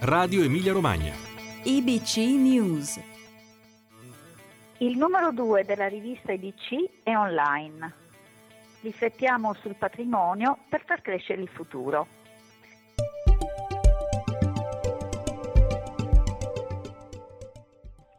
Radio Emilia Romagna. IBC News. Il numero 2 della rivista IBC è online. Riflettiamo sul patrimonio per far crescere il futuro.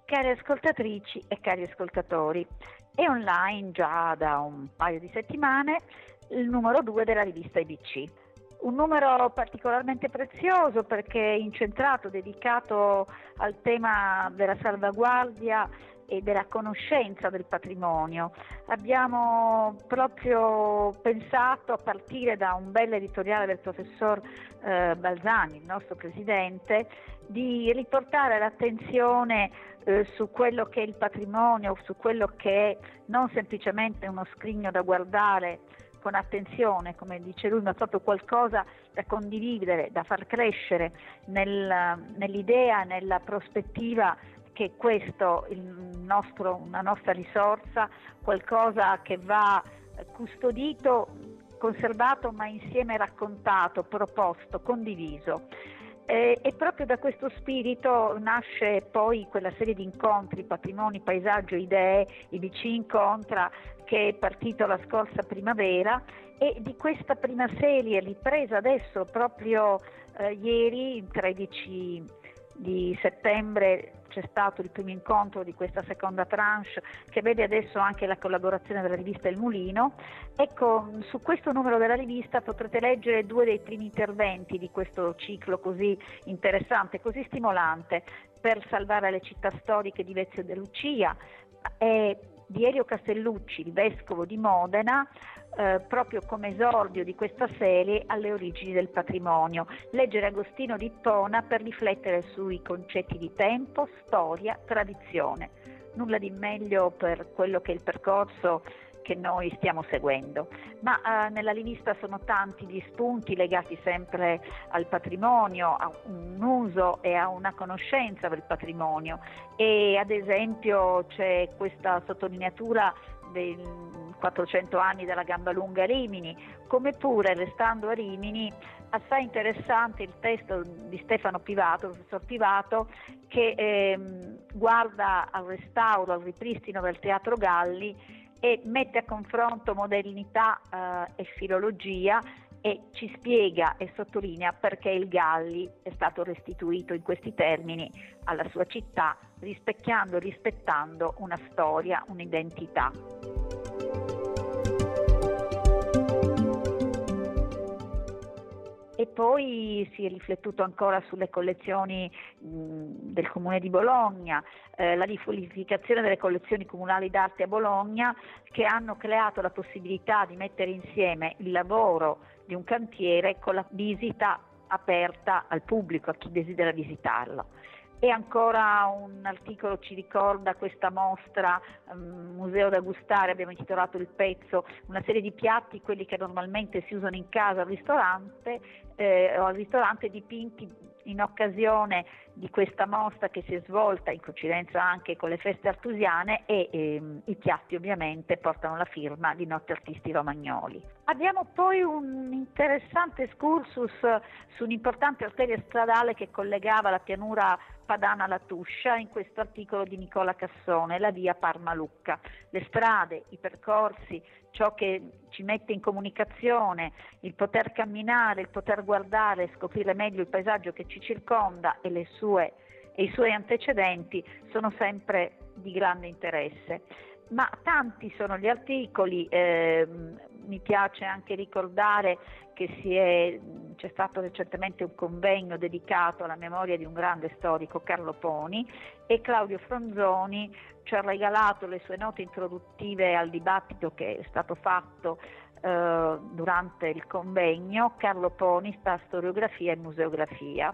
Cari ascoltatrici e cari ascoltatori, è online già da un paio di settimane il numero 2 della rivista IBC. Un numero particolarmente prezioso perché incentrato, dedicato al tema della salvaguardia e della conoscenza del patrimonio. Abbiamo proprio pensato, a partire da un bel editoriale del professor eh, Balzani, il nostro presidente, di riportare l'attenzione eh, su quello che è il patrimonio, su quello che è non semplicemente uno scrigno da guardare con attenzione, come dice lui, ma proprio qualcosa da condividere, da far crescere nel, nell'idea, nella prospettiva che questo è una nostra risorsa, qualcosa che va custodito, conservato, ma insieme raccontato, proposto, condiviso. E, e, proprio da questo spirito nasce poi quella serie di incontri, patrimoni, paesaggio, idee, IBC incontra, che è partito la scorsa primavera. E di questa prima serie ripresa adesso proprio eh, ieri, il 13 di settembre, c'è stato il primo incontro di questa seconda tranche che vede adesso anche la collaborazione della rivista Il Mulino. Ecco, su questo numero della rivista potrete leggere due dei primi interventi di questo ciclo così interessante, così stimolante per salvare le città storiche di Vezio de Lucia. E di Elio Castellucci, il vescovo di Modena, eh, proprio come esordio di questa serie alle origini del patrimonio. Leggere Agostino di Tona per riflettere sui concetti di tempo, storia, tradizione. Nulla di meglio per quello che è il percorso che noi stiamo seguendo. Ma eh, nella rivista sono tanti gli spunti legati sempre al patrimonio, a un uso e a una conoscenza del patrimonio e ad esempio c'è questa sottolineatura dei 400 anni della gamba lunga a Rimini, come pure restando a Rimini assai interessante il testo di Stefano Pivato, professor Pivato, che ehm, guarda al restauro, al ripristino del Teatro Galli e mette a confronto modernità eh, e filologia e ci spiega e sottolinea perché il Galli è stato restituito in questi termini alla sua città, rispecchiando e rispettando una storia, un'identità. E poi si è riflettuto ancora sulle collezioni del Comune di Bologna, eh, la riqualificazione delle collezioni comunali d'arte a Bologna che hanno creato la possibilità di mettere insieme il lavoro di un cantiere con la visita aperta al pubblico, a chi desidera visitarlo. E ancora un articolo ci ricorda questa mostra um, Museo da gustare, abbiamo intitolato il pezzo, una serie di piatti, quelli che normalmente si usano in casa al ristorante, eh, o al ristorante dipinti in occasione di questa mostra che si è svolta in coincidenza anche con le feste artusiane e ehm, i piatti ovviamente portano la firma di Notte Artisti Romagnoli. Abbiamo poi un interessante excursus su un'importante arteria stradale che collegava la pianura padana alla Tuscia in questo articolo di Nicola Cassone, la via Parma-Lucca. Le strade, i percorsi, ciò che ci mette in comunicazione, il poter camminare, il poter guardare, scoprire meglio il paesaggio che ci circonda e, sue, e i suoi antecedenti sono sempre di grande interesse. Ma tanti sono gli articoli, eh, mi piace anche ricordare che è, c'è stato recentemente un convegno dedicato alla memoria di un grande storico, Carlo Poni, e Claudio Fronzoni ci ha regalato le sue note introduttive al dibattito che è stato fatto eh, durante il convegno. Carlo Poni sta storiografia e museografia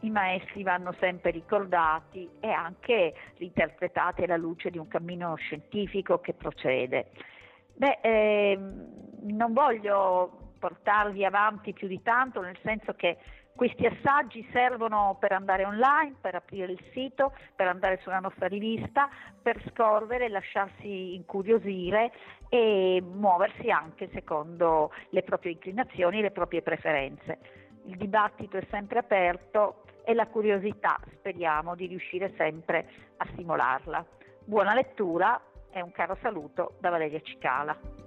i maestri vanno sempre ricordati e anche interpretati alla luce di un cammino scientifico che procede. Beh, ehm, non voglio portarvi avanti più di tanto, nel senso che questi assaggi servono per andare online, per aprire il sito, per andare sulla nostra rivista, per scorrere, lasciarsi incuriosire e muoversi anche secondo le proprie inclinazioni e le proprie preferenze. Il dibattito è sempre aperto e la curiosità speriamo di riuscire sempre a stimolarla. Buona lettura e un caro saluto da Valeria Cicala.